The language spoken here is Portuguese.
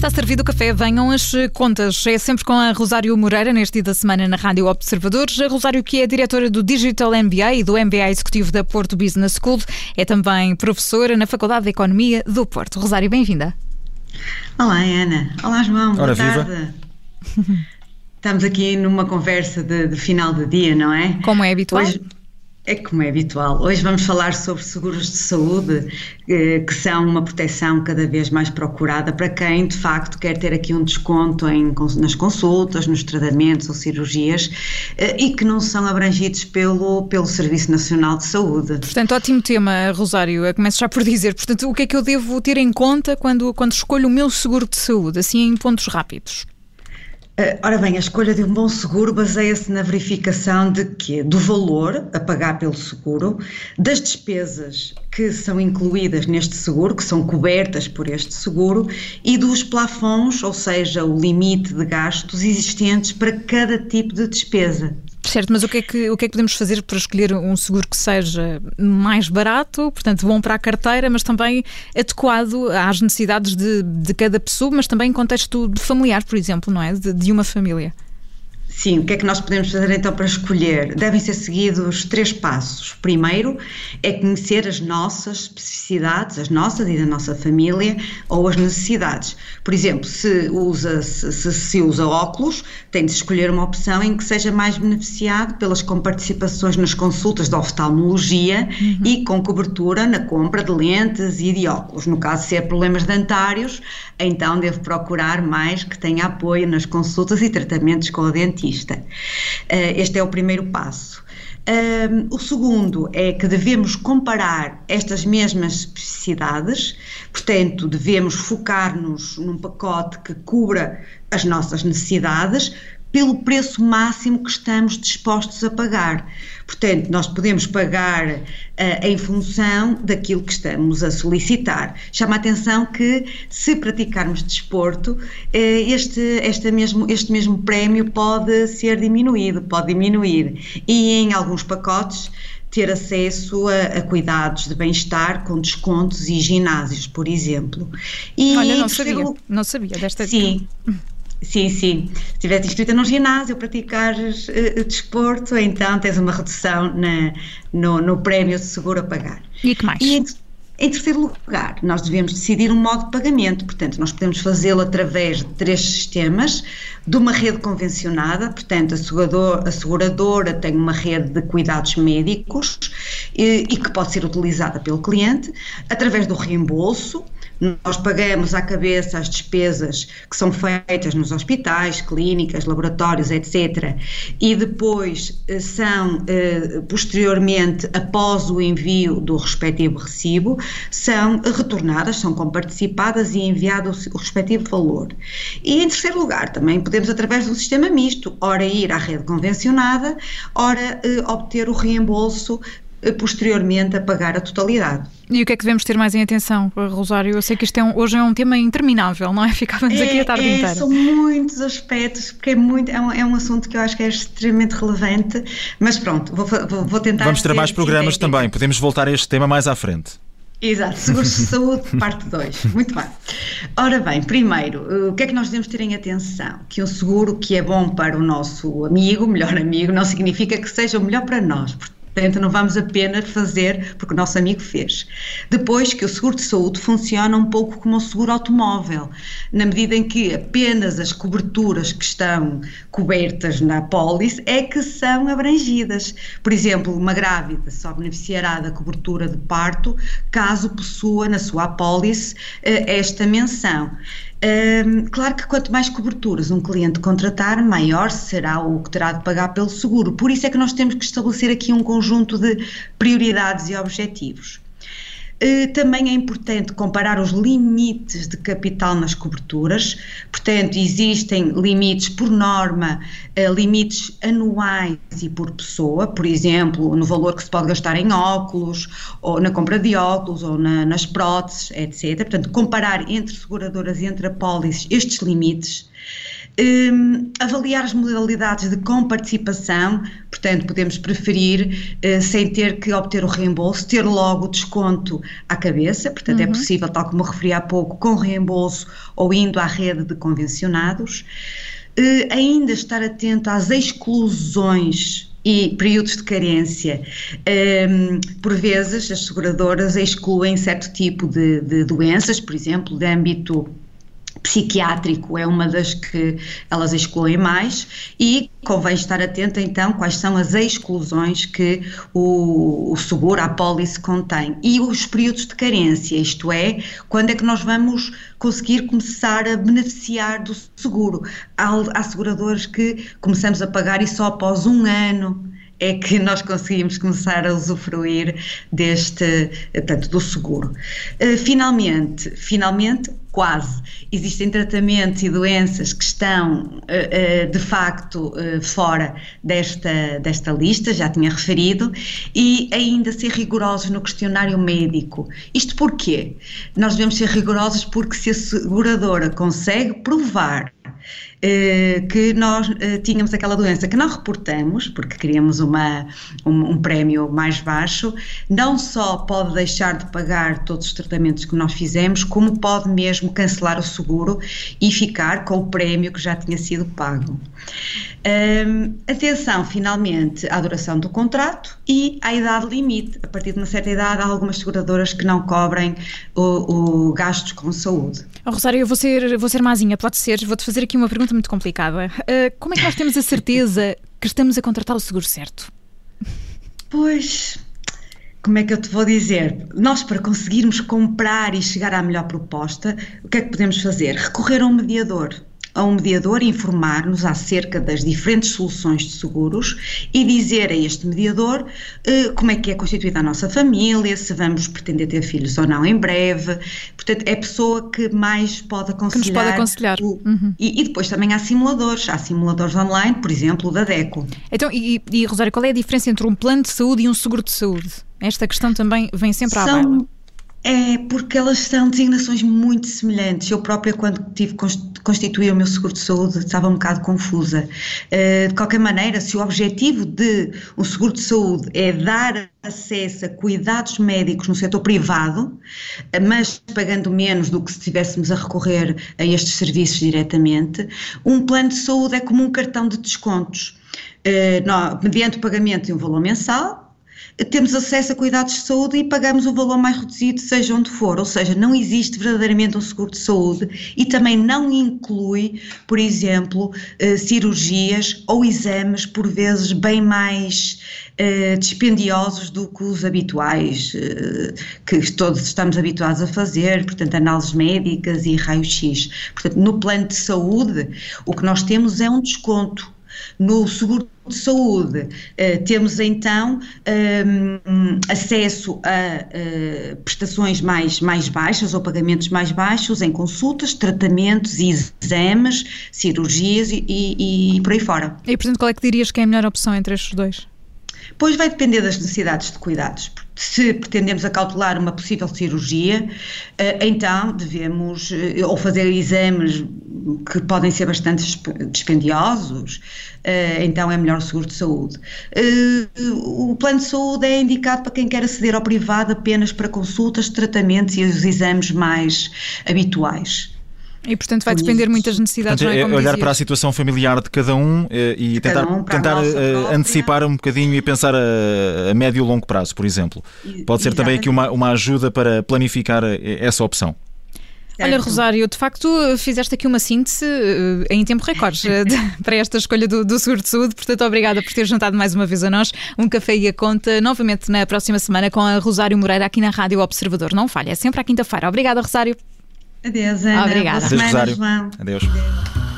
Está servido o café, venham as contas. É sempre com a Rosário Moreira, neste dia da semana na Rádio Observadores. A Rosário, que é diretora do Digital MBA e do MBA Executivo da Porto Business School, é também professora na Faculdade de Economia do Porto. Rosário, bem-vinda. Olá, Ana. Olá, João. Boa Ora, tarde. Viva. Estamos aqui numa conversa de, de, final de dia, não é? Como é habitual. Hoje, é como é habitual. Hoje vamos falar sobre seguros de saúde, eh, que são uma proteção cada vez mais procurada para quem de facto quer ter aqui um desconto em, nas consultas, nos tratamentos ou cirurgias eh, e que não são abrangidos pelo, pelo Serviço Nacional de Saúde. Portanto, ótimo tema, Rosário. Eu começo já por dizer, portanto, o que é que eu devo ter em conta quando, quando escolho o meu seguro de saúde, assim em pontos rápidos? Eh, ora bem, a escolha de um bom seguro baseia-se na verificação de quê? Do valor a pagar pelo seguro, das despesas que são incluídas neste seguro, que são cobertas por este seguro, e dos plafons, ou seja, o limite de gastos existentes para cada tipo de despesa. Certo, mas o que, é que, o que é que podemos fazer para escolher um seguro que seja mais barato, portanto bom para a carteira, mas também adequado às necessidades de, de cada pessoa, mas também em contexto familiar, por exemplo, não é? de, de uma família? Sim, o que é que nós podemos fazer então para escolher? Devem ser seguidos três passos. Primeiro é conhecer as nossas especificidades, as nossas e da nossa família, ou as necessidades. Por exemplo, se usa, se, se usa óculos, tem de escolher uma opção em que seja mais beneficiado pelas comparticipações nas consultas de oftalmologia uhum. e com cobertura na compra de lentes e de óculos. No caso, se é problemas dentários, então deve procurar mais que tenha apoio nas consultas e tratamentos com o dentista Eh, este é o primeiro passo. Um, o segundo é que devemos comparar estas mesmas especificidades, portanto, devemos focar-nos num pacote que cubra as nossas necessidades, pelo preço máximo que estamos dispostos a pagar. Portanto, nós podemos pagar uh, em função daquilo que estamos a solicitar. Chama a atenção que, se praticarmos desporto, uh, este, este, mesmo, este mesmo prémio pode ser diminuído, pode diminuir. E em alguns pacotes, ter acesso a, a cuidados de bem-estar com descontos e ginásios, por exemplo. E Olha, não sabia, não sabia desta. Sim. Sim, sim. Se estiveres inscrita num ginásio, praticares uh, desporto, então tens uma redução na, no, no prémio de seguro a pagar. E que mais? E em, terceiro lugar, nós devemos decidir um modo de pagamento, portanto, nós podemos fazê-lo através de três sistemas, de uma rede convencionada, portanto, a seguradora, a seguradora tem uma rede de cuidados médicos e, e que pode ser utilizada pelo cliente, através do reembolso, nós pagamos à cabeça as despesas que são feitas nos hospitais, clínicas, laboratórios, etc. E depois eh, são, eh, posteriormente, após o envio do respectivo recibo, são retornadas, são comparticipadas e enviado o respectivo valor. E em terceiro lugar, também podemos, através de um sistema misto, ora ir à rede convencionada, ora eh, obter o reembolso posteriormente a pagar a totalidade. E o que é que devemos ter mais em atenção, Rosário? Eu sei que isto é um, hoje é um tema interminável, não é? Ficávamos é, aqui a tarde é, inteira. São muitos aspectos, porque é, muito, é um, é, um, assunto que eu acho que é extremamente relevante, mas pronto, vou, vou, vou tentar. Vamos ter mais programas também, podemos voltar a este tema mais à frente. Exato, seguros de saúde, parte 2. Muito bem. Ora bem, primeiro, o que é que nós devemos ter em atenção? Que um seguro que é bom para o nosso amigo, melhor amigo, não significa que seja o melhor para nós. Portanto, não vamos apenas fazer porque o nosso amigo fez. Depois que o seguro de saúde funciona um pouco como o seguro automóvel, na medida em que apenas as coberturas que estão cobertas na pólice é que são abrangidas. Por exemplo, uma grávida só beneficiará da cobertura de parto caso possua na sua apólice eh, esta menção. Um, claro que quanto mais coberturas um cliente contratar, maior será o que terá de pagar pelo seguro. Por isso é que nós temos que estabelecer aqui um conjunto de prioridades e objetivos. Eh, também é importante comparar os limites de capital nas coberturas, portanto, existem limites por norma, eh, limites anuais e por pessoa, por exemplo, no valor que se pode gastar em óculos, ou na compra de óculos, ou na, nas próteses, etc. Portanto, comparar entre seguradoras e entre apólices estes limites Um, avaliar as modalidades de comparticipação, portanto, podemos preferir, uh, sem ter que obter o reembolso, ter logo o desconto à cabeça, portanto, é uhum. é possível, tal como referi há pouco, com reembolso ou indo à rede de convencionados. Uh, ainda estar atento às exclusões e períodos de carência. Um, por vezes, as seguradoras excluem certo tipo de, de doenças, por exemplo, de âmbito psiquiátrico é uma das que elas excluem mais e convém estar atento então quais são as exclusões que o, o seguro, a pólice contém e os períodos de carência, isto é, quando é que nós vamos conseguir começar a beneficiar do seguro. Há, há seguradoras que começamos a pagar e só após um ano é que nós conseguimos começar a usufruir deste, tanto do seguro. Uh, finalmente, finalmente, quase, existem tratamentos e doenças que estão uh, uh, de facto fora desta, desta lista, já tinha referido, e ainda ser rigorosos no questionário médico. Isto porquê? Nós devemos ser rigorosos porque se a seguradora consegue provar eh, que nós eh, tínhamos aquela doença que não reportamos, porque queríamos uma, um, um, prémio mais baixo, não só pode deixar de pagar todos os tratamentos que nós fizemos, como pode mesmo cancelar o seguro e ficar com o prémio que já tinha sido pago. Um, atenção, finalmente, à duração do contrato e à idade limite. A partir de uma certa idade, há algumas seguradoras que não cobrem o, o gastos com saúde. Oh, Rosário, eu vou ser, vou ser mazinha, pode ser. Vou-te fazer aqui uma pergunta muito complicada. Uh, como é que nós temos a certeza que estamos a contratar o seguro certo? Pois, como é que eu te vou dizer? Nós, para conseguirmos comprar e chegar à melhor proposta, o que é que podemos fazer? Recorrer a um mediador a um mediador informar-nos acerca das diferentes soluções de seguros e dizer a este mediador uh, como é que é constituída a nossa família, se vamos pretender ter filhos ou não em breve. Portanto, é a pessoa que mais pode aconselhar. Que nos pode aconselhar. O, uhum. e, e, depois também há simuladores, há simuladores online, por exemplo, o da DECO. Então, e, e Rosário, qual é a diferença entre um plano de saúde e um seguro de saúde? Esta questão também vem sempre à São, baila. É porque elas são designações muito semelhantes. Eu própria, quando tive constituir o meu seguro de saúde, estava um bocado confusa. Uh, de qualquer maneira, se o objetivo de um seguro de saúde é dar acesso a cuidados médicos no setor privado, mas pagando menos do que se estivéssemos a recorrer a estes serviços diretamente, um plano de saúde é como um cartão de descontos. Não, mediante o pagamento de um valor mensal, temos acesso a cuidados de saúde e pagamos o valor mais reduzido, seja onde for. Ou seja, não existe verdadeiramente um seguro de saúde e também não inclui, por exemplo, eh, cirurgias ou exames, por vezes, bem mais eh, dispendiosos do que os habituais, eh, que todos estamos habituados a fazer, portanto, análises médicas e raio-x. Portanto, no plano de saúde, o que nós temos é um desconto no seguro de saúde, uh, temos então um, acesso a uh, prestações mais, mais baixas ou pagamentos mais baixos em consultas, tratamentos, exames, cirurgias e, e, e por aí fora. E, portanto, qual é que dirias que é a melhor opção entre estes dois? Pois vai depender das necessidades de cuidados. Se pretendemos acautelar uma possível cirurgia, eh, então devemos ou fazer exames que podem ser bastante dispendiosos, eh, então é melhor o seguro de saúde. Eh, o plano de saúde é indicado para quem quer aceder ao privado apenas para consultas, tratamentos e os exames mais habituais. E, portanto, vai depender muito das necessidades. Portanto, é, é olhar para a situação familiar de cada um eh, e tentar, um, tentar antecipar um bocadinho e pensar a, a médio e longo prazo, por exemplo. Pode ser Exatamente. também aqui uma, uma ajuda para planificar essa opção. Olha, Rosário, de facto fizeste aqui uma síntese uh, em tempo recorde uh, para esta escolha do, do seguro de saúde, portanto, obrigada por ter juntado mais uma vez a nós um café e a conta, novamente na próxima semana com a Rosário Moreira aqui na Rádio Observador. Não falha, é sempre à quinta-feira. Obrigada, Rosário. Adeus, Ana. Obrigada. Adeus, Rosário. Adeus. Adeus.